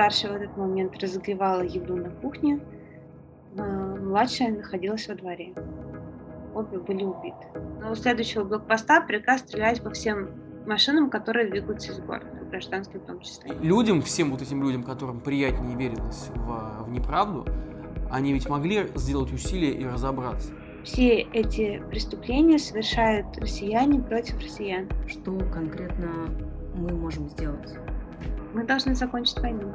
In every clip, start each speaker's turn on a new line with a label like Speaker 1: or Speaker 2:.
Speaker 1: Старшая в этот момент разогревала еду на кухне, а младшая находилась во дворе. Обе были убиты. Но у следующего блокпоста приказ стрелять по всем машинам, которые двигаются из города, гражданским в том числе.
Speaker 2: Людям, всем вот этим людям, которым приятнее верилось в, в неправду, они ведь могли сделать усилия и разобраться.
Speaker 1: Все эти преступления совершают россияне против россиян.
Speaker 3: Что конкретно мы можем сделать?
Speaker 1: Мы должны закончить войну.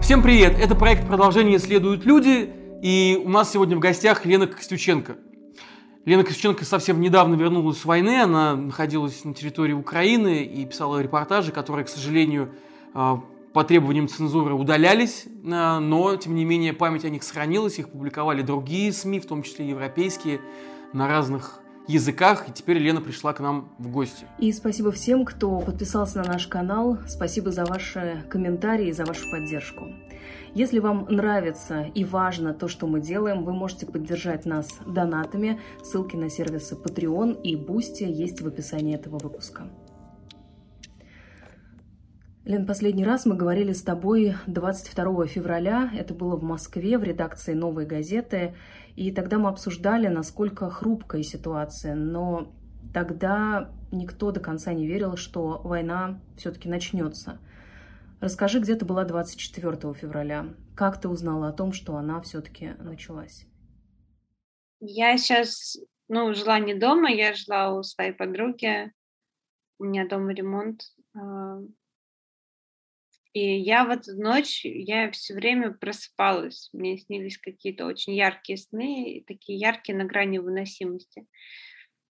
Speaker 2: Всем привет! Это проект «Продолжение следуют люди», и у нас сегодня в гостях Лена Костюченко. Лена Костюченко совсем недавно вернулась с войны, она находилась на территории Украины и писала репортажи, которые, к сожалению, а, по требованиям цензуры удалялись, а, но, тем не менее, память о них сохранилась, их публиковали другие СМИ, в том числе европейские, на разных языках, и теперь Лена пришла к нам в гости.
Speaker 3: И спасибо всем, кто подписался на наш канал, спасибо за ваши комментарии, за вашу поддержку. Если вам нравится и важно то, что мы делаем, вы можете поддержать нас донатами. Ссылки на сервисы Patreon и Boosty есть в описании этого выпуска. Лен, последний раз мы говорили с тобой 22 февраля. Это было в Москве, в редакции «Новой газеты». И тогда мы обсуждали, насколько хрупкая ситуация. Но тогда никто до конца не верил, что война все-таки начнется. Расскажи, где ты была 24 февраля? Как ты узнала о том, что она все-таки началась?
Speaker 1: Я сейчас, ну, жила не дома, я жила у своей подруги. У меня дома ремонт. И я в эту ночь, я все время просыпалась. Мне снились какие-то очень яркие сны, такие яркие на грани выносимости.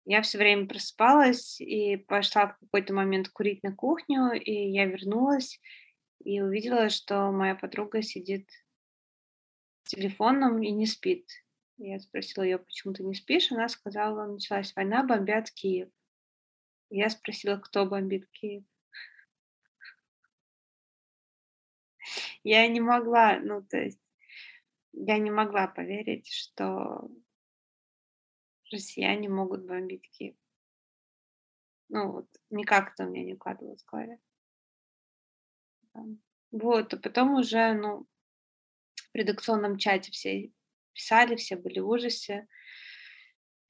Speaker 1: Я все время просыпалась и пошла в какой-то момент курить на кухню, и я вернулась и увидела, что моя подруга сидит с телефоном и не спит. Я спросила ее, почему ты не спишь? Она сказала, началась война, бомбят Киев. Я спросила, кто бомбит Киев. Я не могла, ну, то есть, я не могла поверить, что россияне могут бомбить Киев. Ну, вот, никак это у меня не укладывалось в голове. Вот, а потом уже, ну, в редакционном чате все писали, все были в ужасе.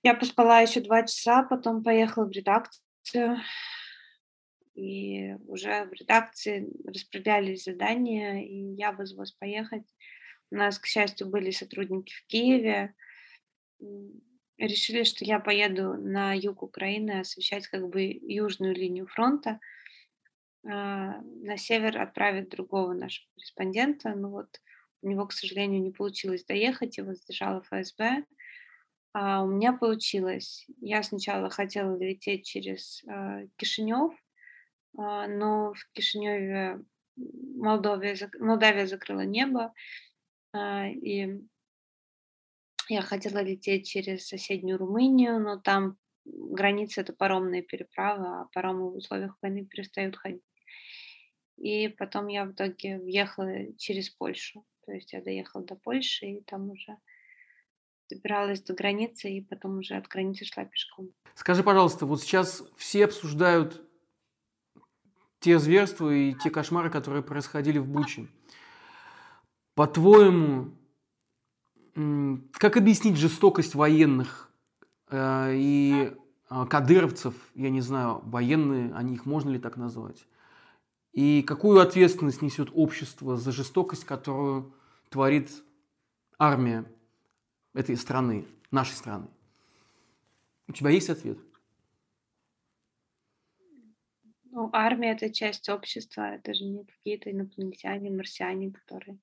Speaker 1: Я поспала еще два часа, потом поехала в редакцию, и уже в редакции распределялись задания, и я вызвалась поехать. У нас, к счастью, были сотрудники в Киеве. Решили, что я поеду на юг Украины освещать как бы южную линию фронта. А, на север отправить другого нашего корреспондента. Но вот у него, к сожалению, не получилось доехать, его задержала ФСБ. А у меня получилось. Я сначала хотела лететь через э, Кишинев, но в Кишиневе Молдовия, Молдавия закрыла небо, а, и я хотела лететь через соседнюю Румынию, но там граница это паромная переправа, а паромы в условиях войны перестают ходить. И потом я в итоге въехала через Польшу. То есть я доехала до Польши, и там уже добиралась до границы, и потом уже от границы шла пешком.
Speaker 2: Скажи, пожалуйста, вот сейчас все обсуждают те зверства и те кошмары, которые происходили в Буче. По-твоему, как объяснить жестокость военных э, и э, кадыровцев, я не знаю, военные, они их можно ли так назвать? И какую ответственность несет общество за жестокость, которую творит армия этой страны, нашей страны? У тебя есть ответ?
Speaker 1: Ну, армия это часть общества, это же не какие-то инопланетяне, марсиане, которые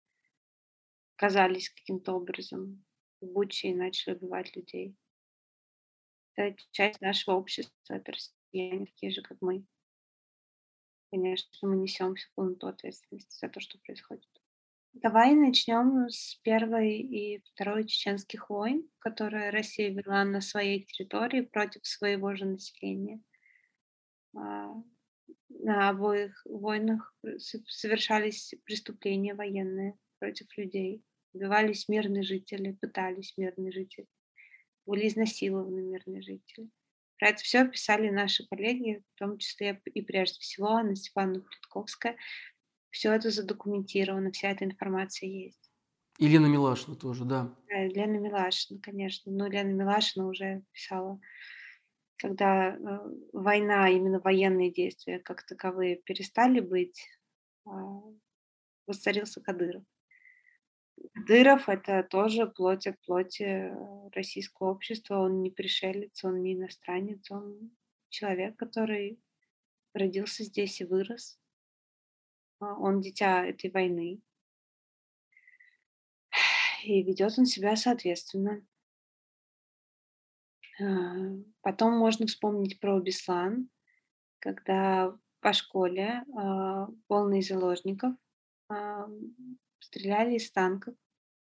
Speaker 1: казались каким-то образом в Буче и начали убивать людей. Это часть нашего общества, это россияне, такие же, как мы. Конечно, мы несем всю полноту ответственности за то, что происходит. Давай начнем с первой и второй чеченских войн, которые Россия вела на своей территории против своего же населения. На обоих войнах совершались преступления военные против людей. Убивались мирные жители, пытались мирные жители. были изнасилованы мирные жители. Про это все писали наши коллеги, в том числе и прежде всего Анна Степановна Плитковская. Все это задокументировано, вся эта информация есть.
Speaker 2: И Лена Милашина тоже, да.
Speaker 1: Да, Лена Милашина, конечно. Но Лена Милашина уже писала, когда э, война, именно военные действия как таковые перестали быть, э, воцарился Кадыров. Кадыров – это тоже плоть от плоти российского общества. Он не пришелец, он не иностранец, он человек, который родился здесь и вырос. А, он дитя этой войны. И ведет он себя соответственно. А, потом можно вспомнить про Беслан, когда по школе а, полный заложников стреляли из танков.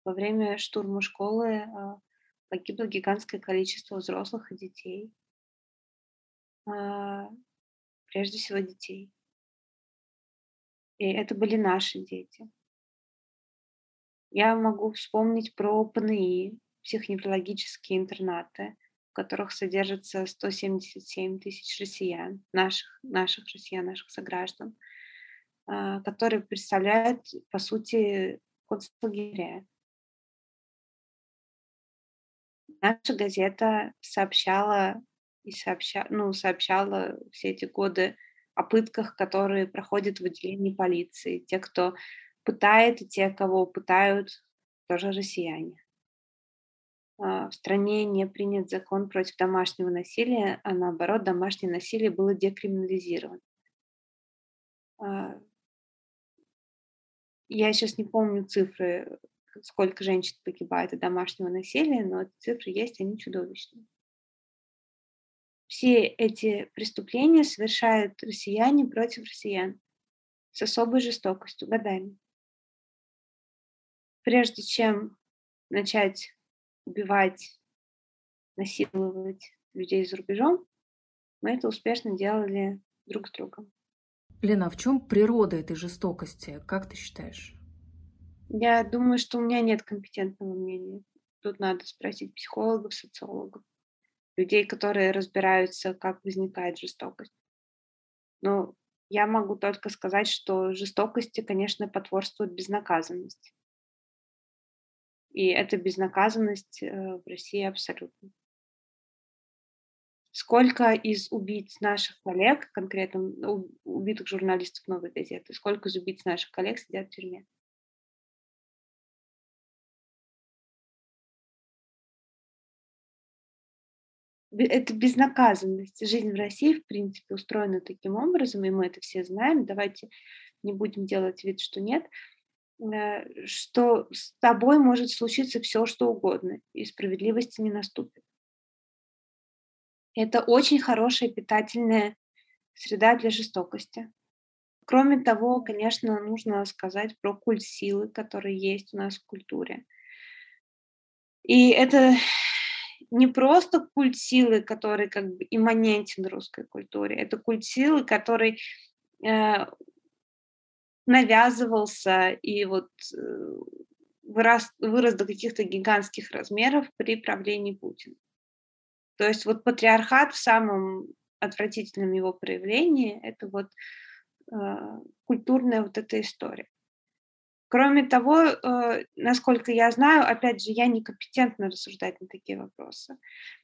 Speaker 1: Во время штурма школы а, погибло гигантское количество взрослых и детей. А, прежде всего детей. И это были наши дети. Я могу вспомнить про ПНИ, психоневрологические интернаты, которых содержится 177 тысяч россиян, наших, наших россиян, наших сограждан. А, который представляет, по сути, концлагеря. Наша газета сообщала и сообща, ну, сообщала все эти годы о пытках, которые проходят в отделении полиции. Те, кто пытает, и те, кого пытают, тоже россияне. А, в стране не принят закон против домашнего насилия, а наоборот, домашнее насилие было декриминализировано. А, я сейчас не помню цифры, сколько женщин погибает от домашнего насилия, но цифры есть, они чудовищные. Все эти преступления совершают россияне против россиян с особой жестокостью годами. Прежде чем начать убивать, насиловать людей за рубежом, мы это успешно делали друг с другом.
Speaker 3: Лена, а в чем природа этой жестокости? Как ты считаешь?
Speaker 1: Я думаю, что у меня нет компетентного мнения. Тут надо спросить психологов, социологов, людей, которые разбираются, как возникает жестокость. Но я могу только сказать, что жестокости, конечно, потворствует безнаказанность. И эта безнаказанность э, в России абсолютно. Сколько из убийц наших коллег, конкретно убитых журналистов «Новой газеты», сколько из убийц наших коллег сидят в тюрьме? это безнаказанность. Жизнь в России, в принципе, устроена таким образом, и мы это все знаем. Давайте не будем делать вид, что нет, что с тобой может случиться все, что угодно, и справедливости не наступит. Это очень хорошая питательная среда для жестокости. Кроме того, конечно, нужно сказать про культ силы, который есть у нас в культуре. И это не просто культ силы, который как бы имманентен русской культуре, это культ силы, который э, навязывался и вот э, вырос, вырос до каких-то гигантских размеров при правлении Путина. То есть вот патриархат в самом отвратительном его проявлении – это вот э, культурная вот эта история. Кроме того, э, насколько я знаю, опять же, я некомпетентна рассуждать на такие вопросы,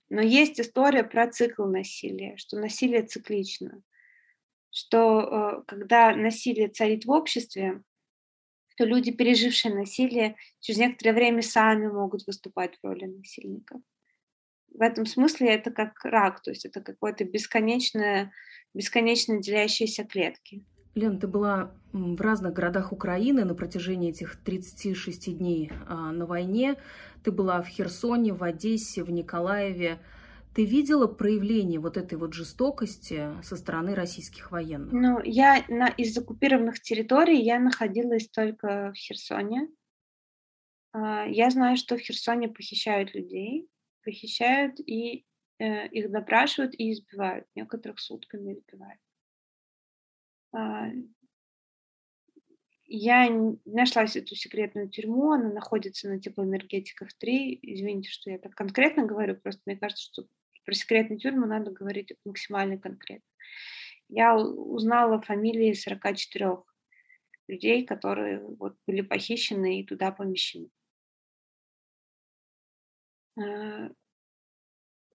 Speaker 1: но есть история про цикл насилия, что насилие циклично, что э, когда насилие царит в обществе, то люди, пережившие насилие, через некоторое время сами могут выступать в роли насильников в этом смысле это как рак, то есть это какое-то бесконечное, бесконечно делящиеся клетки.
Speaker 3: Лен, ты была в разных городах Украины на протяжении этих 36 дней а, на войне. Ты была в Херсоне, в Одессе, в Николаеве. Ты видела проявление вот этой вот жестокости со стороны российских военных?
Speaker 1: Ну, я на, из оккупированных территорий я находилась только в Херсоне. А, я знаю, что в Херсоне похищают людей похищают и э, их допрашивают и избивают. Некоторых сутками избивают. А, я нашла эту секретную тюрьму, она находится на теплоэнергетиках 3. Извините, что я так конкретно говорю, просто мне кажется, что про секретную тюрьму надо говорить максимально конкретно. Я узнала фамилии 44 людей, которые вот были похищены и туда помещены. Э,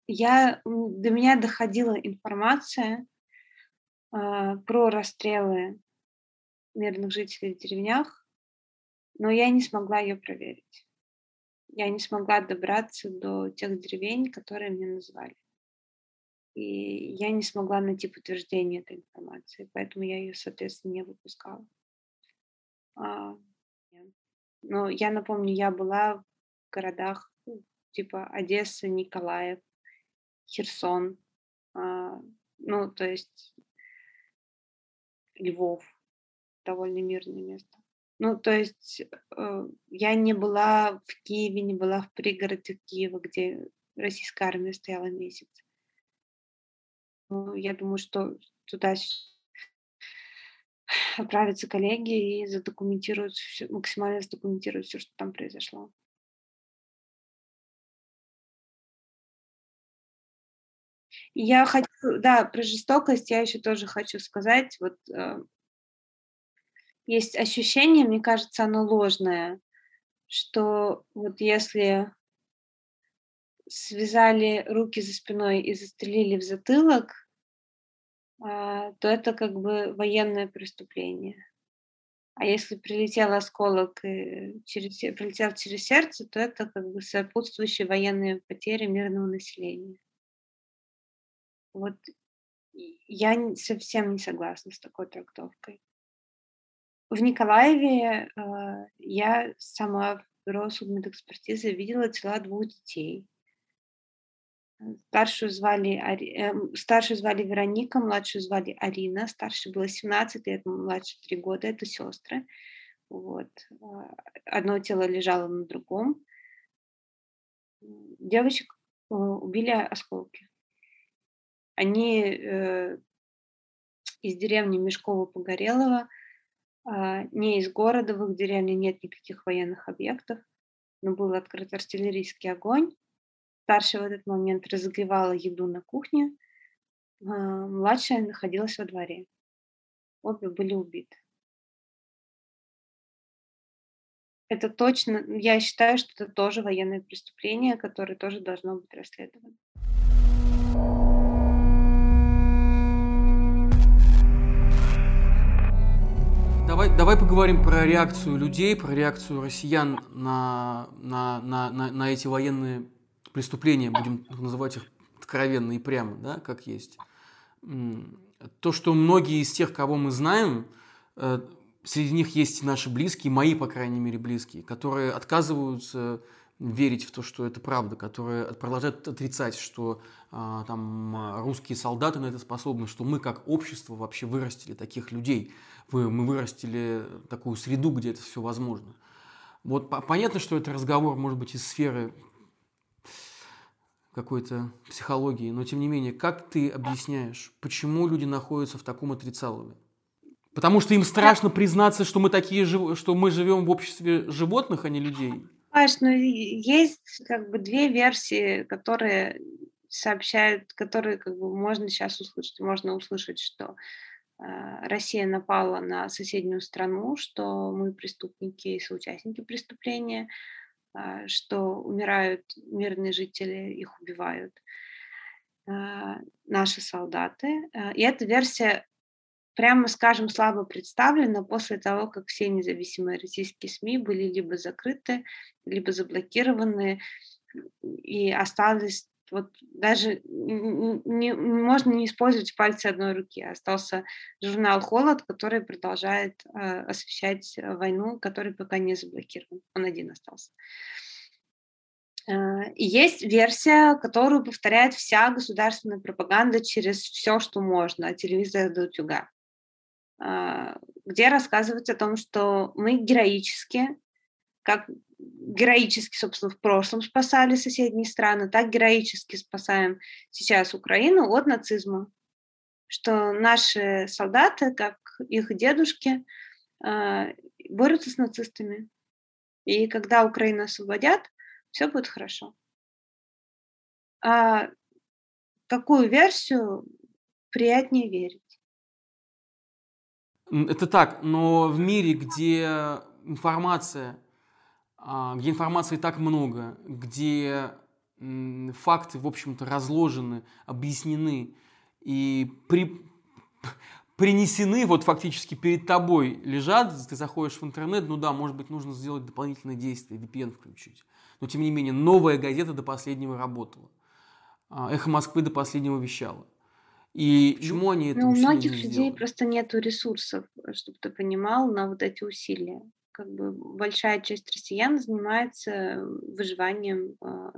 Speaker 1: я, до меня доходила информация э, про расстрелы мирных жителей в деревнях, но я не смогла ее проверить. Я не смогла добраться до тех деревень, которые мне назвали. И я не смогла найти подтверждение этой информации, поэтому я ее, соответственно, не выпускала. А, но я напомню, я была в городах ну, типа Одесса, Николаев, Херсон, а, ну, то есть Львов, довольно мирное место. Ну, то есть э, я не была в Киеве, не была в пригороде Киева, где российская армия стояла месяц. Ну, я думаю, что туда отправятся коллеги и задокументируют, максимально задокументируют все, что там произошло. Я хочу, да, про жестокость я еще тоже хочу сказать. Вот э, есть ощущение, мне кажется, оно ложное, что вот если связали руки за спиной и застрелили в затылок, а, то это как бы военное преступление. А если прилетел осколок и через, прилетел через сердце, то это как бы сопутствующие военные потери мирного населения. Вот я совсем не согласна с такой трактовкой. В Николаеве э, я сама бюро судмедэкспертизы видела тела двух детей. Старшую звали, э, старшую звали Вероника, младшую звали Арина. Старшей было 17 лет, младше 3 года. Это сестры. Вот. А, одно тело лежало на другом. Девочек э, убили осколки. Они э, из деревни Мешкова-Погорелого не из города, в их деревне нет никаких военных объектов, но был открыт артиллерийский огонь. Старшая в этот момент разогревала еду на кухне, а, младшая находилась во дворе. Обе были убиты. Это точно, я считаю, что это тоже военное преступление, которое тоже должно быть расследовано.
Speaker 2: Давай, давай поговорим про реакцию людей, про реакцию россиян на, на, на, на, на эти военные преступления, будем называть их откровенно и прямо, да, как есть. То, что многие из тех, кого мы знаем, э, среди них есть наши близкие, мои, по крайней мере, близкие, которые отказываются верить в то, что это правда, которые продолжают отрицать, что а, там русские солдаты на это способны, что мы как общество вообще вырастили таких людей, мы вырастили такую среду, где это все возможно. Вот понятно, что это разговор может быть из сферы какой-то психологии, но тем не менее, как ты объясняешь, почему люди находятся в таком отрицалове? Потому что им страшно признаться, что мы такие, что мы живем в обществе животных, а не людей.
Speaker 1: Понимаешь, ну есть как бы две версии, которые сообщают, которые как бы можно сейчас услышать. Можно услышать, что э, Россия напала на соседнюю страну, что мы преступники и соучастники преступления, э, что умирают мирные жители, их убивают э, наши солдаты. И эта версия прямо скажем, слабо представлена после того, как все независимые российские СМИ были либо закрыты, либо заблокированы, и осталось вот даже не, можно не использовать пальцы одной руки. Остался журнал «Холод», который продолжает э, освещать войну, который пока не заблокирован. Он один остался. Э, есть версия, которую повторяет вся государственная пропаганда через все, что можно, от телевизора до утюга. А, где рассказывается о том, что мы героически, как героически, собственно, в прошлом спасали соседние страны, так героически спасаем сейчас Украину от нацизма. Что наши солдаты, как их дедушки, а, борются с нацистами. И когда Украину освободят, все будет хорошо. А какую версию приятнее верить?
Speaker 2: Это так, но в мире, где информация, а, где информации так много, где факты, в общем-то, разложены, объяснены и при, принесены вот фактически перед тобой лежат, ты заходишь в интернет, ну да, может быть, нужно сделать дополнительные действия, VPN включить. Но, тем не менее, новая газета до последнего работала. А, Эхо Москвы до последнего вещало. И почему они это
Speaker 1: ну, У многих людей сделали? просто нет ресурсов, э, чтобы ты понимал, на вот эти усилия. Как бы большая часть россиян занимается выживанием а,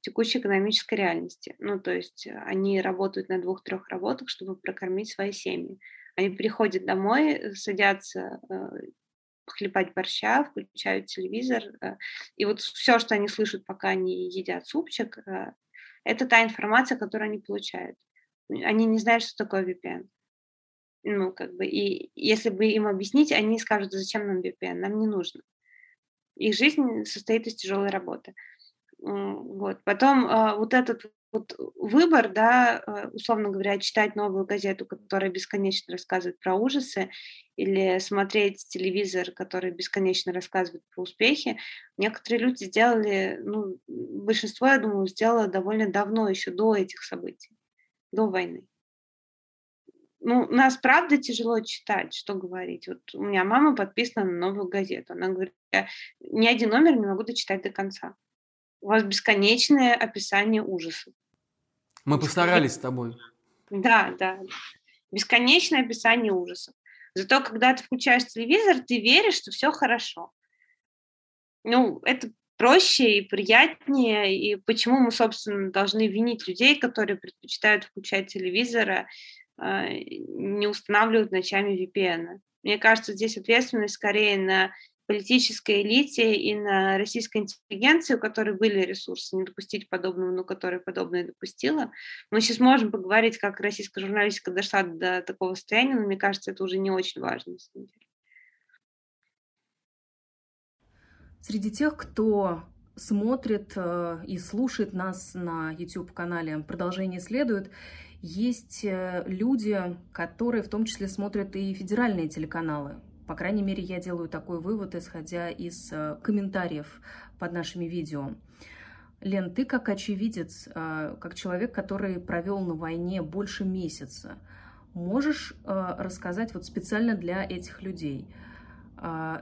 Speaker 1: текущей экономической реальности. Ну, то есть они работают на двух-трех работах, чтобы прокормить свои семьи. Они приходят домой, э, садятся э, хлебать борща, включают телевизор, и вот все, что они слышат, пока они едят супчик, это та информация, которую они получают. Они не знают, что такое VPN. Ну, как бы, и если бы им объяснить, они скажут, зачем нам VPN, нам не нужно. Их жизнь состоит из тяжелой работы. Вот. Потом а, вот этот вот выбор, да, а, условно говоря, читать новую газету, которая бесконечно рассказывает про ужасы, или смотреть телевизор, который бесконечно рассказывает про успехи, некоторые люди сделали, ну, большинство, я думаю, сделало довольно давно, еще до этих событий, до войны. Ну, нас правда тяжело читать, что говорить. Вот у меня мама подписана на новую газету. Она говорит, я ни один номер не могу дочитать до конца. У вас бесконечное описание ужасов.
Speaker 2: Мы постарались с тобой.
Speaker 1: Да, да. Бесконечное описание ужасов. Зато когда ты включаешь телевизор, ты веришь, что все хорошо. Ну, это проще и приятнее, и почему мы, собственно, должны винить людей, которые предпочитают включать телевизор, а не устанавливают ночами VPN. Мне кажется, здесь ответственность скорее на политической элите и на российской интеллигенции, у которой были ресурсы не допустить подобного, но которая подобное допустила. Мы сейчас можем поговорить, как российская журналистика дошла до такого состояния, но мне кажется, это уже не очень важно.
Speaker 3: Среди тех, кто смотрит э, и слушает нас на YouTube-канале «Продолжение следует», есть э, люди, которые в том числе смотрят и федеральные телеканалы. По крайней мере, я делаю такой вывод, исходя из э, комментариев под нашими видео. Лен, ты как очевидец, э, как человек, который провел на войне больше месяца, можешь э, рассказать вот специально для этих людей,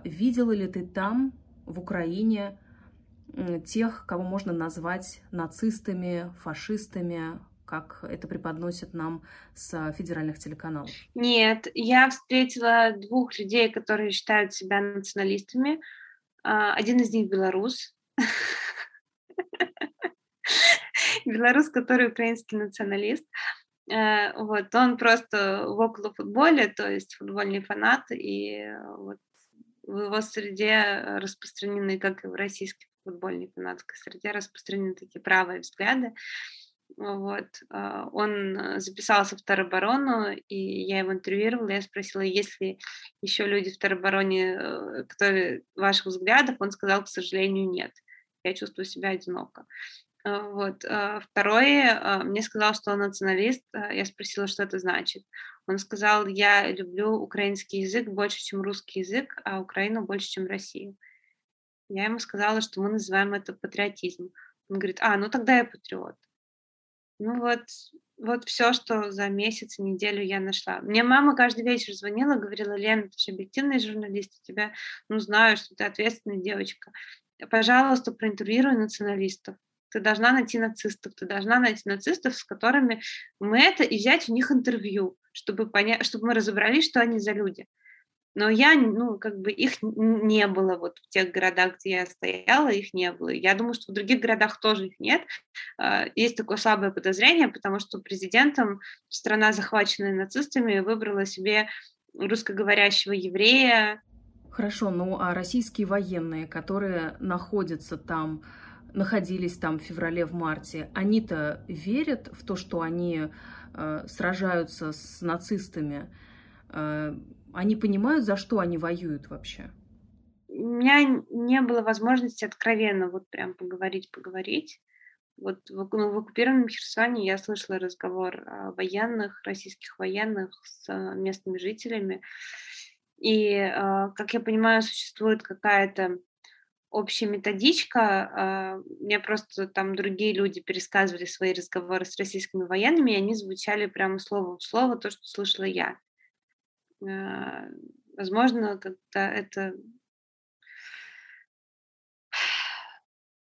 Speaker 3: видела ли ты там, в Украине, тех, кого можно назвать нацистами, фашистами, как это преподносят нам с федеральных телеканалов?
Speaker 1: Нет, я встретила двух людей, которые считают себя националистами. А, один из них белорус. Белорус, который украинский националист. Э, вот, он просто в околофутболе, то есть футбольный фанат, и вот в его среде распространены, как и в российской футбольной фанатской среде, распространены такие правые взгляды. Вот. А, он э, записался в тероборону, и я его интервьюировала, я спросила, есть ли еще люди в теробороне, э, которые ваших взглядов, он сказал, к сожалению, нет. Я чувствую себя одиноко. А, вот. А, Второй мне сказал, что он националист. Я спросила, что это значит. Он сказал, я люблю украинский язык больше, чем русский язык, а Украину больше, чем Россию. Я ему сказала, что мы называем это патриотизм. Он говорит, а, ну тогда я патриот. Ну вот, вот все, что за месяц, неделю я нашла. Мне мама каждый вечер звонила, говорила, Лена, ты же объективный журналист, тебя, ну, знаю, что ты ответственная девочка. Пожалуйста, проинтервьюируй националистов. Ты должна найти нацистов, ты должна найти нацистов, с которыми мы это, и взять у них интервью, чтобы, понять, чтобы мы разобрались, что они за люди. Но я, ну, как бы их не было вот в тех городах, где я стояла, их не было. Я думаю, что в других городах тоже их нет. А, есть такое слабое подозрение, потому что президентом страна, захваченная нацистами, выбрала себе русскоговорящего еврея.
Speaker 3: Хорошо, ну а российские военные, которые находятся там, находились там в феврале, в марте, они-то верят в то, что они э, сражаются с нацистами? Э, Они понимают, за что они воюют вообще?
Speaker 1: У меня не было возможности откровенно вот прям поговорить, поговорить. Вот в, ну, в оккупированном Херсоне я слышала разговор военных, российских военных с местными жителями. И, э, как я понимаю, существует какая-то общая методичка. А, мне просто там другие люди пересказывали свои разговоры с российскими военными, и они звучали прямо слово в слово то, что слышала я. А, возможно, как-то это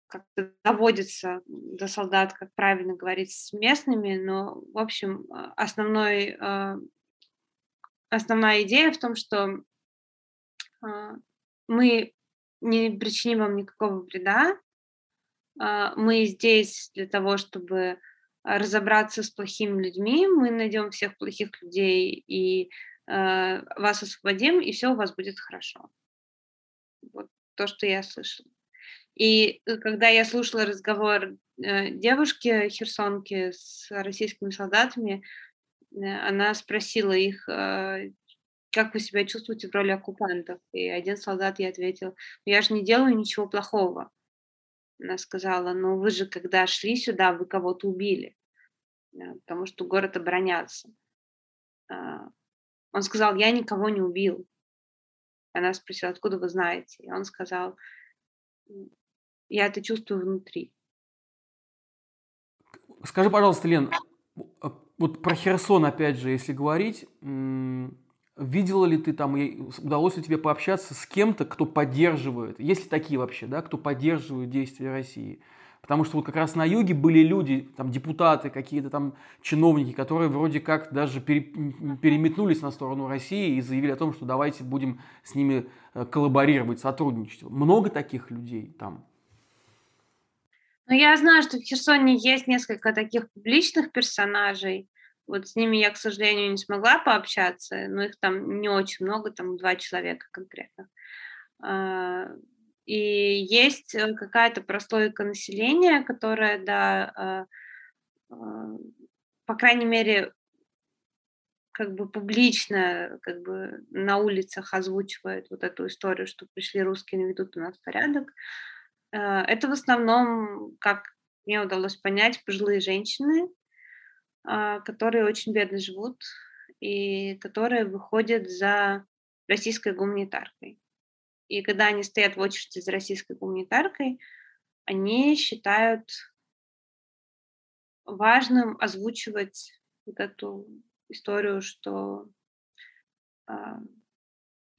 Speaker 1: как-то доводится до солдат, как правильно говорить с местными, но, в общем, а, основной, основная идея в том, что мы не причиним вам никакого вреда. А, мы здесь для того, чтобы разобраться с плохими людьми, мы найдем всех плохих людей и а, вас освободим, и все у вас будет хорошо. Вот то, что я слышала. И э, когда я слушала разговор э, девушки херсонки с российскими солдатами, э, она спросила их, как вы себя чувствуете в роли оккупантов? И один солдат ей ответил, я же не делаю ничего плохого. Она сказала, ну вы же, когда шли сюда, вы кого-то убили, э, потому что город оборонялся. Он сказал, я никого не убил. Она спросила, откуда вы знаете? И он сказал, я это чувствую внутри.
Speaker 2: Скажи, пожалуйста, Лен, вот про Херсон, опять же, если говорить, Видела ли ты там, удалось ли тебе пообщаться с кем-то, кто поддерживает, есть ли такие вообще, да, кто поддерживает действия России? Потому что вот как раз на юге были люди, там депутаты, какие-то там чиновники, которые вроде как даже переметнулись на сторону России и заявили о том, что давайте будем с ними э, коллаборировать, сотрудничать. Много таких людей там?
Speaker 1: Ну, я знаю, что в Херсоне есть несколько таких публичных персонажей, вот с ними я, к сожалению, не смогла пообщаться, но их там не очень много, там два человека конкретно. И есть э, какая-то прослойка населения, которая, да, а, а, по крайней мере, как бы публично, как бы на улицах озвучивает вот эту историю, что пришли русские, наведут у нас порядок. Это в основном, как мне удалось понять, пожилые женщины, которые очень бедно живут и которые выходят за российской гуманитаркой. И когда они стоят в очереди за российской гуманитаркой, они считают важным озвучивать вот эту историю, что э,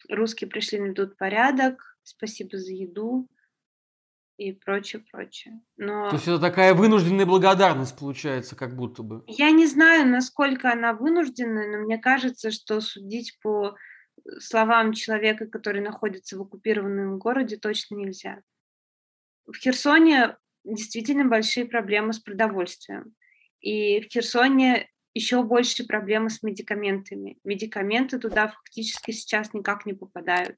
Speaker 1: русские пришли, наведут порядок, спасибо за еду, и прочее, прочее.
Speaker 2: Но... То есть это такая вынужденная благодарность получается, как будто бы.
Speaker 1: Я не знаю, насколько она вынужденная, но мне кажется, что судить по словам человека, который находится в оккупированном городе, точно нельзя. В Херсоне действительно большие проблемы с продовольствием. И в Херсоне еще больше проблемы с медикаментами. Медикаменты туда фактически сейчас никак не попадают.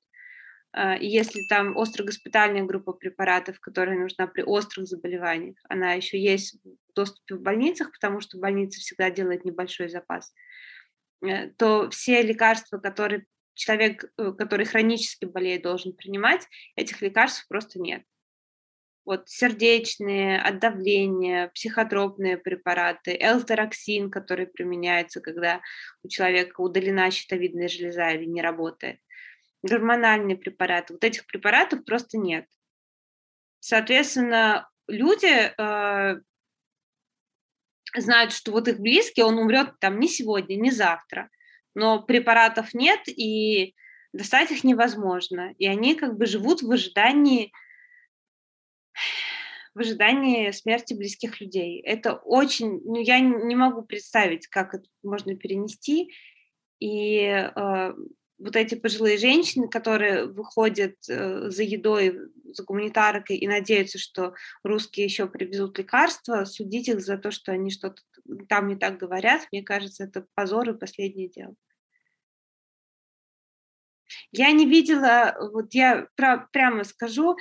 Speaker 1: А, если там острогоспитальная группа препаратов, которая нужна при острых заболеваниях, она еще есть в доступе в больницах, потому что больница всегда делает небольшой запас, э, то все лекарства, которые человек, э, который хронически болеет, должен принимать, этих лекарств просто нет. Вот сердечные, от давления, психотропные препараты, элтероксин, который применяется, когда у человека удалена щитовидная железа или не работает гормональные препараты. Вот этих препаратов просто нет. Соответственно, люди э, знают, что вот их близкий, он умрет там не сегодня, не завтра, но препаратов нет, и достать их невозможно. И они как бы живут в ожидании в ожидании смерти близких людей. Это очень, ну, я не могу представить, как это можно перенести. И э, вот эти пожилые женщины, которые выходят э, за едой, за гуманитаркой и надеются, что русские еще привезут лекарства, судить их за то, что они что-то там не так говорят, мне кажется, это позор и последнее дело. Я не видела, вот я про, прямо скажу,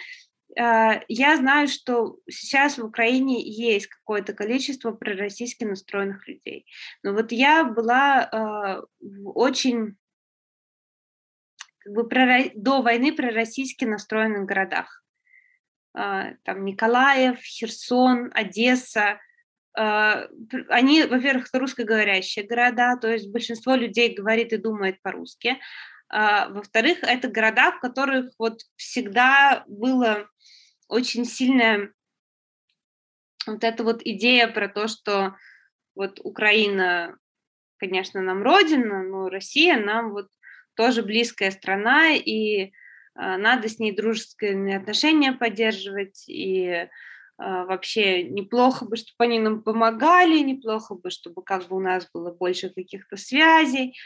Speaker 1: э, я знаю, что сейчас в Украине есть какое-то количество пророссийски настроенных людей. Но вот я была э, в очень как бы до войны пророссийски настроенных городах. А, там Николаев, Херсон, Одесса. Они, во-первых, русскоговорящие города, то есть большинство людей говорит и думает по-русски. А, во-вторых, это города, в которых вот всегда было очень сильная вот эта вот идея про то, что вот Украина, конечно, нам родина, но Россия нам вот тоже близкая страна, и а, надо с ней дружеские отношения поддерживать, и вообще неплохо бы, чтобы они нам помогали, неплохо бы, чтобы как бы у нас было больше каких-то связей.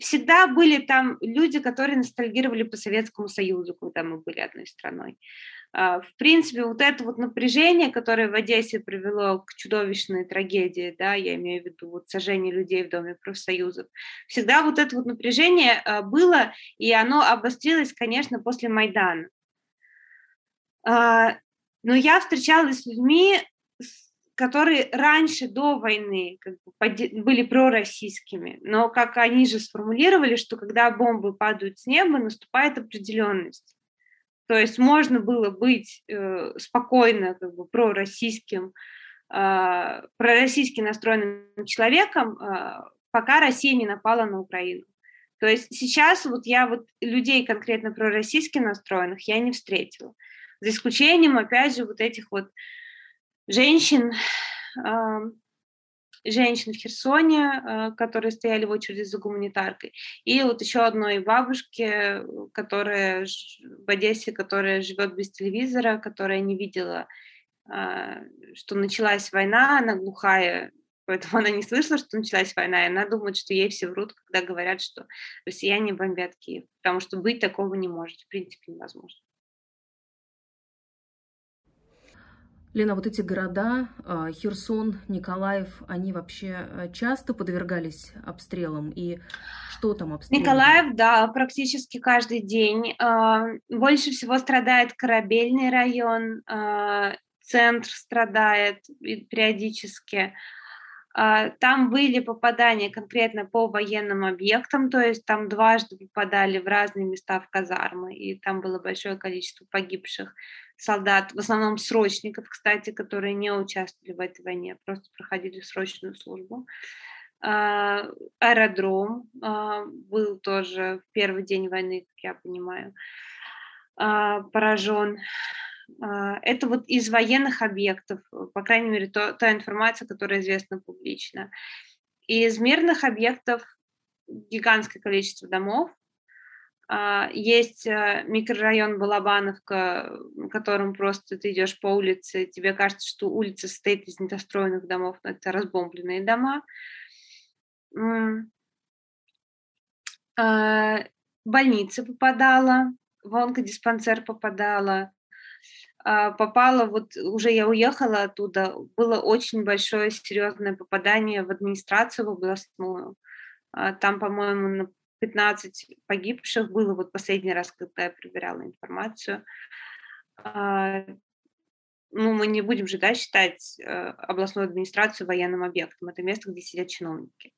Speaker 1: Всегда были там люди, которые ностальгировали по Советскому Союзу, когда мы были одной страной. А, в принципе, вот это вот напряжение, которое в Одессе привело к чудовищной трагедии, да, я имею в виду вот сожжение людей в Доме профсоюзов, всегда вот это вот напряжение а, было, и оно обострилось, конечно, после Майдана. Но я встречалась с людьми, которые раньше, до войны, как бы, были пророссийскими, но как они же сформулировали, что когда бомбы падают с неба, наступает определенность. То есть можно было быть э, спокойно как бы, пророссийским, э, пророссийски настроенным человеком, э, пока Россия не напала на Украину. То есть сейчас вот я вот людей конкретно пророссийски настроенных я не встретила. За исключением, опять же, вот этих вот женщин, женщин в Херсоне, э, которые стояли в очереди за гуманитаркой, и вот еще одной бабушке, которая в Одессе, которая живет без телевизора, которая не видела, а, что началась война, она глухая, поэтому она не слышала, что началась война, и она думает, что ей все врут, когда говорят, что россияне бомбят Киев, потому что быть такого не может, в принципе невозможно.
Speaker 3: Лена, вот эти города, а, Херсон, Николаев, они вообще э, часто подвергались обстрелам? И что там обстреливали?
Speaker 1: Николаев, да, практически каждый день. А, больше всего страдает Корабельный район, а, центр страдает периодически. Там были попадания конкретно по военным объектам, то есть там дважды попадали в разные места в казармы, и там было большое количество погибших солдат, в основном срочников, кстати, которые не участвовали в этой войне, просто проходили срочную службу. А, аэродром а, был тоже в первый день войны, как я понимаю, а, поражен. Это вот из военных объектов, по крайней мере, то, та информация, которая известна публично. Из мирных объектов гигантское количество домов, а, есть э, микрорайон Балабановка, в котором просто ты идешь по улице, тебе кажется, что улица состоит из недостроенных домов, но это разбомбленные дома. А, больница попадала, в онкодиспансер попадала, а, попала, вот уже я уехала оттуда, было очень большое серьезное попадание в администрацию в областную. Там, по-моему, 15 погибших было вот последний раз, когда я проверяла информацию. А, ну, мы не будем же, да, считать областную администрацию военным объектом. Это место, где сидят чиновники.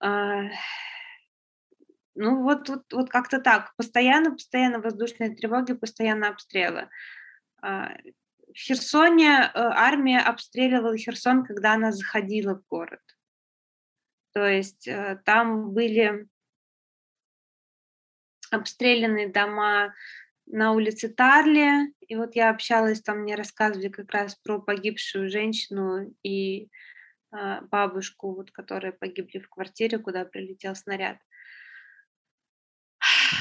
Speaker 1: А, ну, вот, вот, вот как-то так. Постоянно, постоянно воздушные тревоги, постоянно обстрелы. А, в Херсоне э, армия обстреливала Херсон, когда она заходила в город. То есть э, там были обстрелянные дома на улице Тарли, и вот я общалась, там мне рассказывали как раз про погибшую женщину и э, бабушку, вот, которые погибли в квартире, куда прилетел снаряд.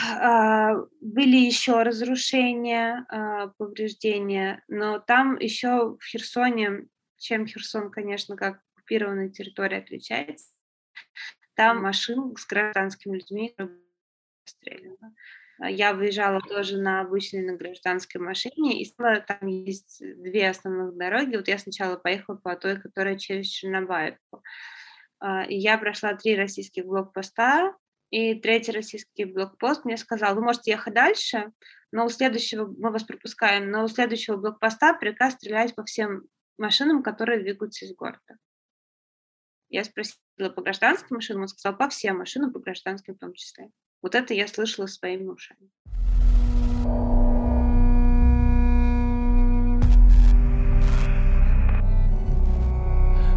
Speaker 1: Э, были еще разрушения, э, повреждения, но там еще в Херсоне, чем Херсон, конечно, как оккупированная территория отличается, там машин с гражданскими людьми расстреляна. А, я выезжала тоже на обычной, на гражданской машине, и там есть две основных дороги. Вот я сначала поехала по той, которая через Чернобаевку. А, я прошла три российских блокпоста, и третий российский блокпост мне сказал, вы можете ехать дальше, но у следующего, мы вас пропускаем, но у следующего блокпоста приказ стрелять по всем машинам, которые двигаются из города. Я спросила по гражданским машинам, он сказал по всем машинам, по гражданским в том числе. Вот это я слышала своими ушами.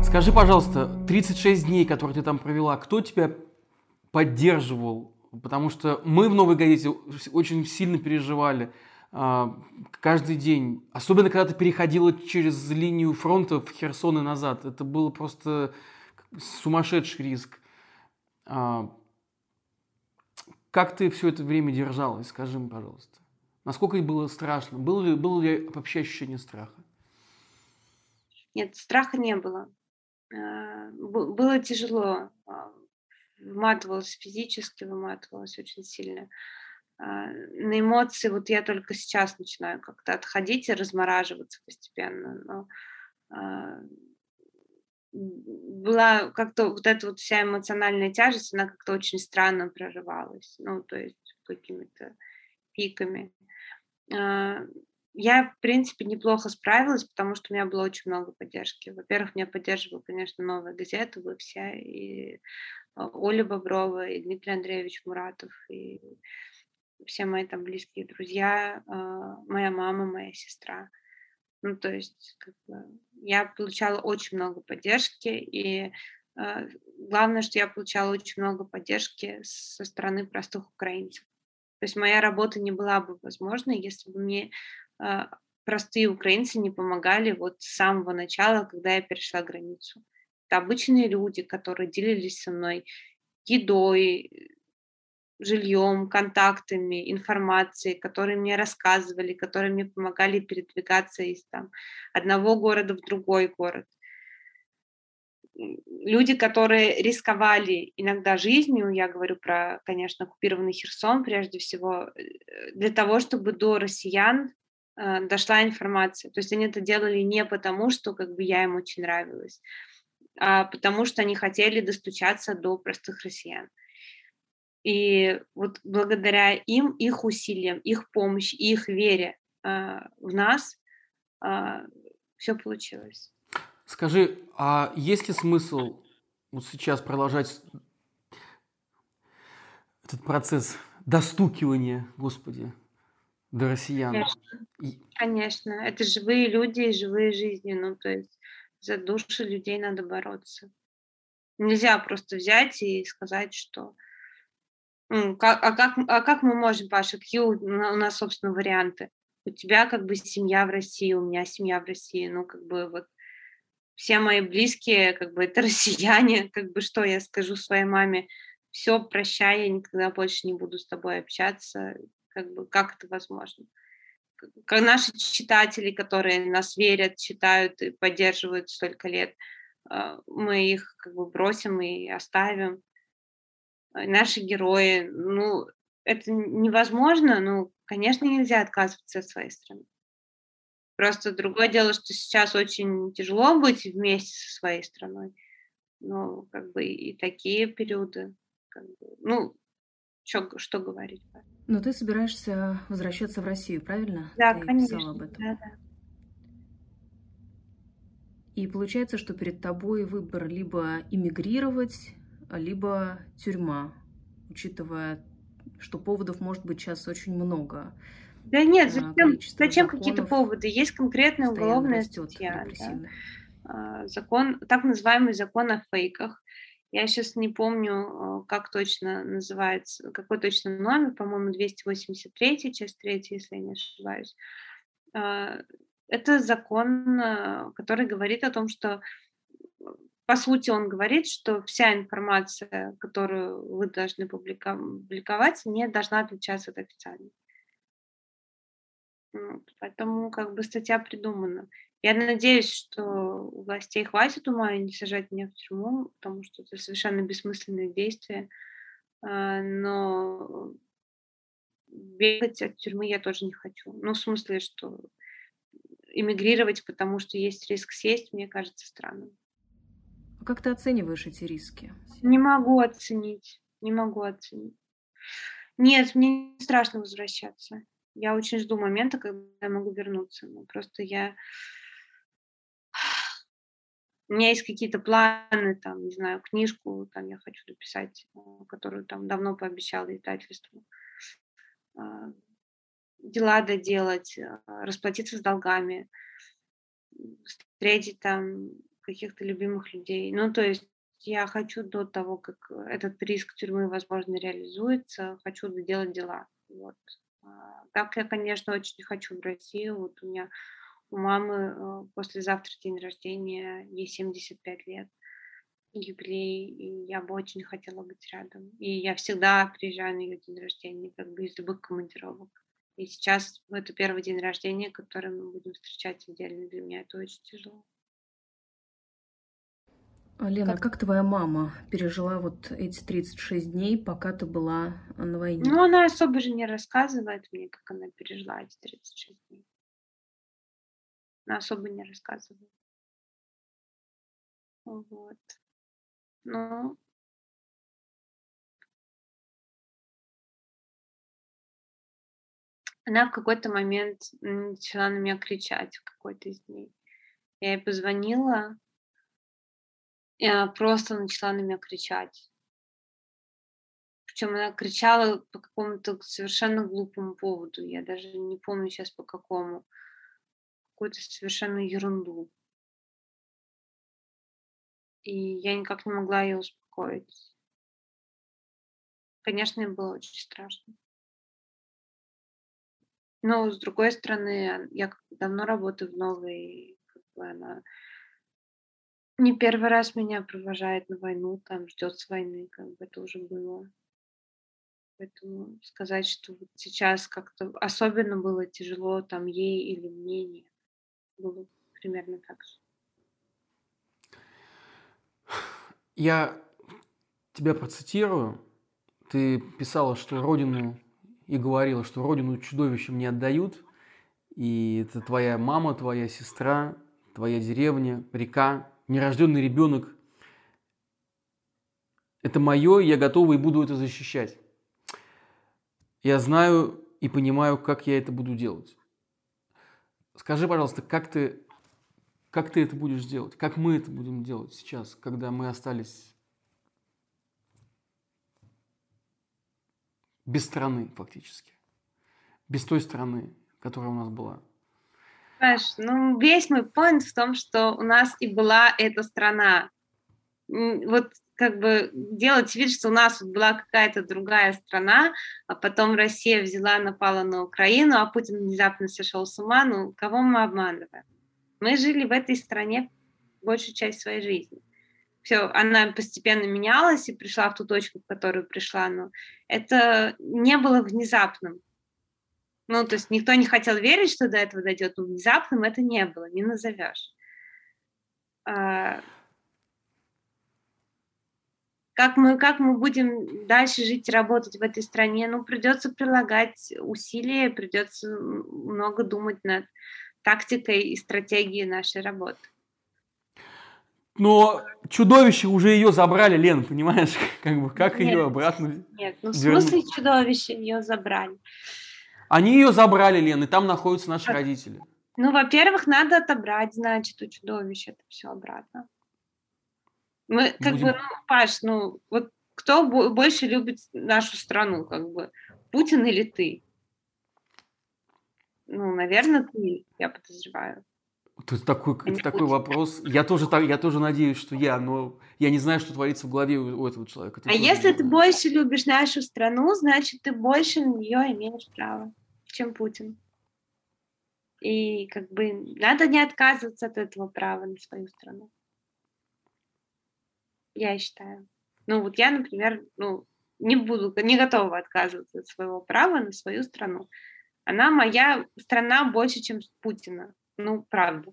Speaker 2: Скажи, пожалуйста, 36 дней, которые ты там провела, кто тебя поддерживал? Потому что мы в «Новой газете» очень сильно переживали а, каждый день. Особенно, когда ты переходила через линию фронта в Херсон и назад. Это было просто сумасшедший риск. А, как ты все это время держалась? Скажи мне, пожалуйста. Насколько было страшно? Было ли, было ли вообще ощущение страха?
Speaker 1: Нет, страха не было. А, было тяжело, выматывалась физически, выматывалась очень сильно. А, на эмоции вот я только сейчас начинаю как-то отходить и размораживаться постепенно. Но была как-то вот эта вот вся эмоциональная тяжесть, она как-то очень странно прорывалась, ну, то есть какими-то пиками. Я, в принципе, неплохо справилась, потому что у меня было очень много поддержки. Во-первых, меня поддерживала, конечно, новая газета, вы все, и а, Оля Боброва, и Дмитрий Андреевич Муратов, и все мои там близкие друзья, а, моя мама, моя сестра. Ну, то есть, как бы, я получала очень много поддержки, и а, главное, что я получала очень много поддержки со стороны простых украинцев. То есть моя работа не была бы возможна, если бы мне а, простые украинцы не помогали вот с самого начала, когда я перешла границу. Это обычные люди, которые делились со мной едой, жильем, контактами, информацией, которые мне рассказывали, которые мне помогали передвигаться из там, одного города в другой город. Люди, которые рисковали иногда жизнью, я говорю про, конечно, оккупированный Херсон прежде всего, э, для того, чтобы до россиян а, дошла информация. То есть они это делали не потому, что как бы я им очень нравилась, а потому что они хотели достучаться до простых россиян. И вот благодаря им, их усилиям, их помощи, их вере э, в нас э, а, все получилось.
Speaker 2: Скажи, а есть ли смысл вот сейчас продолжать этот процесс достукивания, Господи, до россиян.
Speaker 1: Конечно. Конечно. Это живые люди и живые жизни. Ну, то есть за души людей надо бороться. Нельзя просто взять и сказать, что а, как, а как мы можем, Паша, какие у нас, собственно, варианты? У тебя как бы семья в России, у меня семья в России, ну, как бы вот все мои близкие, как бы это россияне, как бы что я скажу своей маме, все, прощай, я никогда больше не буду с тобой общаться, как бы как это возможно? Как наши читатели, которые нас верят, читают и поддерживают столько лет, а, мы их как бы бросим и оставим. А наши герои, ну, это невозможно, ну, конечно, нельзя отказываться от своей страны. Просто другое дело, что сейчас очень тяжело быть вместе со своей страной. Ну, как бы и такие периоды, как бы, ну, что, что говорить.
Speaker 3: Но ты собираешься возвращаться в Россию, правильно?
Speaker 1: Да,
Speaker 3: ты
Speaker 1: конечно. Писала об этом. Да, да.
Speaker 3: И получается, что перед тобой выбор либо иммигрировать, либо тюрьма, учитывая, что поводов может быть сейчас очень много.
Speaker 1: Да нет, а, зачем, зачем какие-то поводы? Есть конкретная уголовная статья. Да? А, закон, так называемый закон о фейках. Я сейчас не помню, э, как точно называется, какой точно номер, по-моему, 283, часть 3, если я не ошибаюсь. А, это закон, э, который говорит о том, что, по сути, он говорит, что вся информация, которую вы должны публиковать, не должна отличаться от официальной. Поэтому как бы статья придумана. Я надеюсь, что у властей хватит ума и не сажать меня в тюрьму, потому что это совершенно бессмысленные действия. А, но бегать от тюрьмы я тоже не хочу. Ну, в смысле, что эмигрировать, потому что есть риск сесть, мне кажется странным.
Speaker 3: А как ты оцениваешь эти риски?
Speaker 1: Не могу оценить. Не могу оценить. Нет, мне не страшно возвращаться. Я очень жду момента, когда я могу вернуться. Но просто я у меня есть какие-то планы, там, не знаю, книжку, там я хочу написать, э, которую там давно пообещала издательству. А, дела доделать, а, расплатиться с долгами, встретить там каких-то любимых людей. Ну, то есть я хочу до того, как этот риск тюрьмы, возможно, реализуется, хочу доделать дела. Вот. А, так я, конечно, очень хочу в Россию. Вот у меня у мамы э, послезавтра день рождения, ей 75 лет, юбилей, и я бы очень хотела быть рядом. И я всегда приезжаю на ее день рождения, как бы из любых командировок. И сейчас это первый день рождения, который мы будем встречать отдельно. Для меня это очень тяжело.
Speaker 3: Лена, как... как твоя мама пережила вот эти 36 дней, пока ты была на войне?
Speaker 1: Ну, она особо же не рассказывает мне, как она пережила эти 36 дней. Она особо не рассказывает. Вот. Ну, она в какой-то момент начала на меня кричать в какой-то из дней. Я ей позвонила, просто начала на меня кричать. Причем она кричала по какому-то совершенно глупому поводу. Я даже не помню сейчас по какому какую-то совершенно ерунду. И я никак не могла ее успокоить. Конечно, было очень страшно. Но, с другой стороны, я давно работаю в новой, как бы она не первый раз меня провожает на войну, там ждет с войны, как бы это уже было. Поэтому сказать, что вот сейчас как-то особенно было тяжело там ей или мне, нет было примерно так же.
Speaker 2: Я тебя процитирую. Ты писала, что родину и говорила, что родину чудовищам не отдают. И это твоя мама, твоя сестра, твоя деревня, река, нерожденный ребенок. Это мое, я готова и буду это защищать. Я знаю и понимаю, как я это буду делать. Скажи, пожалуйста, как ты, как ты это будешь делать? Как мы это будем делать сейчас, когда мы остались без страны фактически? Без той страны, которая у нас была?
Speaker 1: Знаешь, ну весь мой point в том, что у нас и была эта страна. Вот как бы делать вид, что у нас была какая-то другая страна, а потом Россия взяла, напала на Украину, а Путин внезапно сошел с ума, ну, кого мы обманываем? Мы жили в этой стране большую часть своей жизни. Все, она постепенно менялась и пришла в ту точку, в которую пришла, но это не было внезапным. Ну, то есть никто не хотел верить, что до этого дойдет, но внезапным это не было, не назовешь. А, как мы, как мы будем дальше жить и работать в этой стране, ну, придется прилагать усилия, придется много думать над тактикой и стратегией нашей работы.
Speaker 2: Но чудовище уже ее забрали, Лен, понимаешь? Как бы как нет, ее обратно?
Speaker 1: Нет, ну в смысле чудовище ее забрали?
Speaker 2: Они ее забрали, Лен, и там находятся наши а, родители.
Speaker 1: Ну, во-первых, надо отобрать, значит, у чудовища это все обратно. Мы как Будем... бы, ну, Паш, ну вот кто больше любит нашу страну, как бы, Путин или ты? Ну, наверное, ты, я подозреваю.
Speaker 2: Тут такой, это такой вопрос. Я тоже, так, я тоже надеюсь, что я, но я не знаю, что творится в голове у, у этого человека.
Speaker 1: Это а если ты больше любишь нашу страну, значит, ты больше на нее имеешь право, чем Путин. И как бы надо не отказываться от этого права на свою страну я считаю. Ну вот я, например, ну, не буду, не готова отказываться от своего права на свою страну. Она моя страна больше, чем Путина. Ну, правда.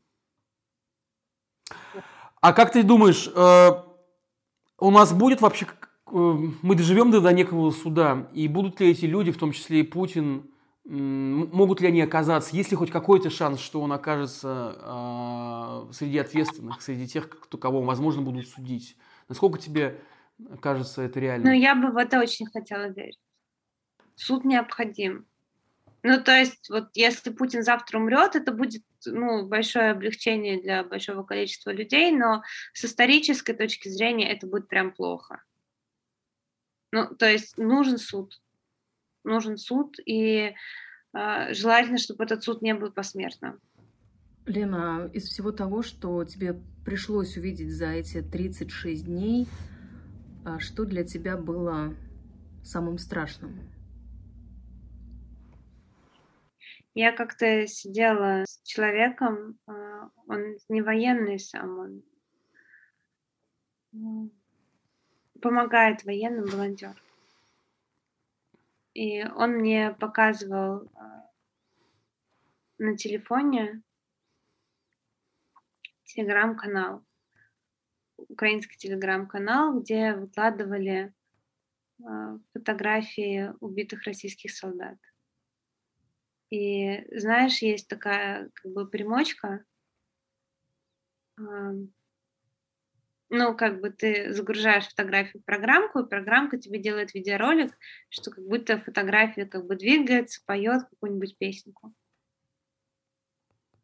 Speaker 2: А как ты думаешь, э, у нас будет вообще, э, мы доживем до, до некого суда, и будут ли эти люди, в том числе и Путин, могут ли они оказаться, есть ли хоть какой-то шанс, что он окажется э, среди ответственных, среди тех, кто, кого, возможно, будут судить? Насколько тебе кажется это реально?
Speaker 1: Ну, я бы в это очень хотела верить. Суд необходим. Ну, то есть, вот если Путин завтра умрет, это будет ну, большое облегчение для большого количества людей, но с исторической точки зрения это будет прям плохо. Ну, то есть нужен суд. Нужен суд, и э, желательно, чтобы этот суд не был посмертным.
Speaker 3: Лена, из всего того, что тебе пришлось увидеть за эти 36 дней, а что для тебя было самым страшным?
Speaker 1: Я как-то сидела с человеком, а, он не военный сам, он помогает военным волонтер. И он мне показывал а, на телефоне телеграм-канал, украинский телеграм-канал, где выкладывали а, фотографии убитых российских солдат. И знаешь, есть такая как бы примочка, ну, как бы ты загружаешь фотографию в программку, и программка тебе делает видеоролик, что как будто фотография как бы двигается, поет какую-нибудь песенку.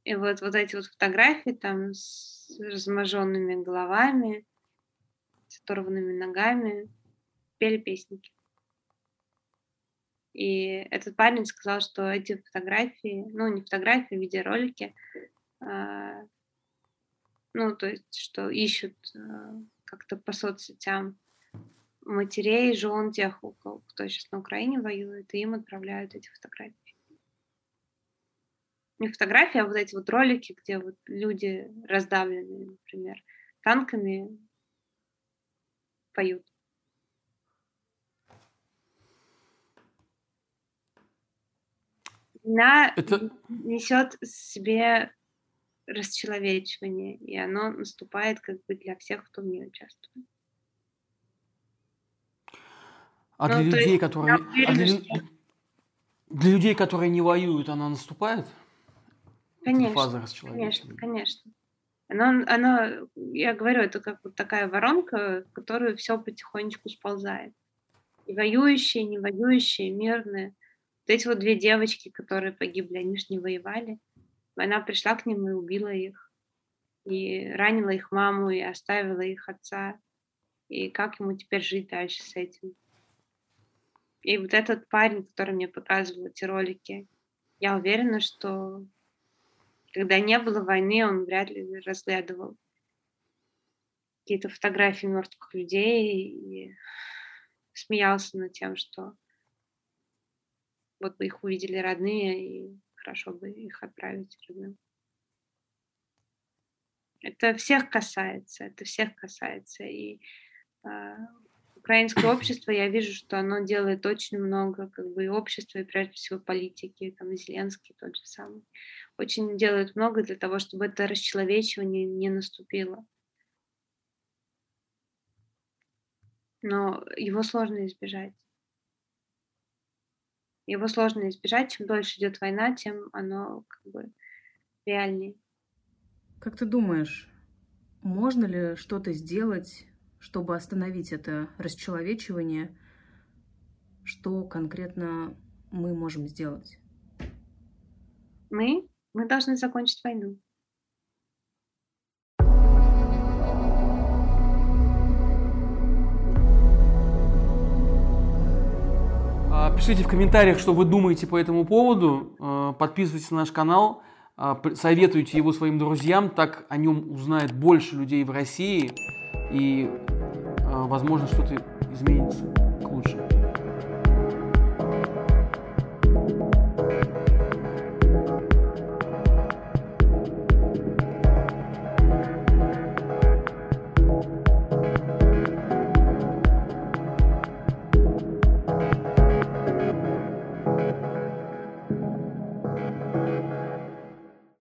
Speaker 1: И вот, вот эти вот фотографии там с разможенными головами, с оторванными ногами, пели песенки. И этот парень сказал, что эти фотографии, ну, не фотографии, а видеоролики, э, ну, то есть, что ищут э, как-то по соцсетям матерей, жен тех, у кого, кто сейчас на Украине воюет, и им отправляют эти фотографии. Не фотографии, а вот эти вот ролики, где вот люди раздавленные, например, танками поют. Война Это... несет себе расчеловечивание, и оно наступает как бы для всех, кто в ней участвует.
Speaker 2: А ну, для людей, есть, которые... Уверена, а для... Что... для людей, которые не воюют, она наступает?
Speaker 1: Конечно, фаза конечно, конечно. Оно, оно, я говорю, это как вот такая воронка, в которую все потихонечку сползает. И воюющие, и не воюющие, мирные – вот эти вот две девочки, которые погибли, они же не воевали. Война пришла к ним и убила их. И ранила их маму, и оставила их отца. И как ему теперь жить дальше с этим? И вот этот парень, который мне показывал эти ролики, я уверена, что когда не было войны, он вряд ли разглядывал какие-то фотографии мертвых людей и смеялся над тем, что вот бы их увидели родные, и хорошо бы их отправить родным. Это всех касается, это всех касается. И э, украинское общество, я вижу, что оно делает очень много, как бы и общество, и прежде всего политики, там Зеленский тот же самый, очень делают много для того, чтобы это расчеловечивание не наступило. Но его сложно избежать. Его сложно избежать. Чем дольше идет война, тем оно как бы реальнее.
Speaker 3: Как ты думаешь, можно ли что-то сделать, чтобы остановить это расчеловечивание? Что конкретно мы можем сделать?
Speaker 1: Мы? Мы должны закончить войну.
Speaker 2: Пишите в комментариях, что вы думаете по этому поводу. Э, подписывайтесь на наш канал, э, советуйте его своим друзьям, так о нем узнает больше людей в России и, э, возможно, что-то изменится к лучшему.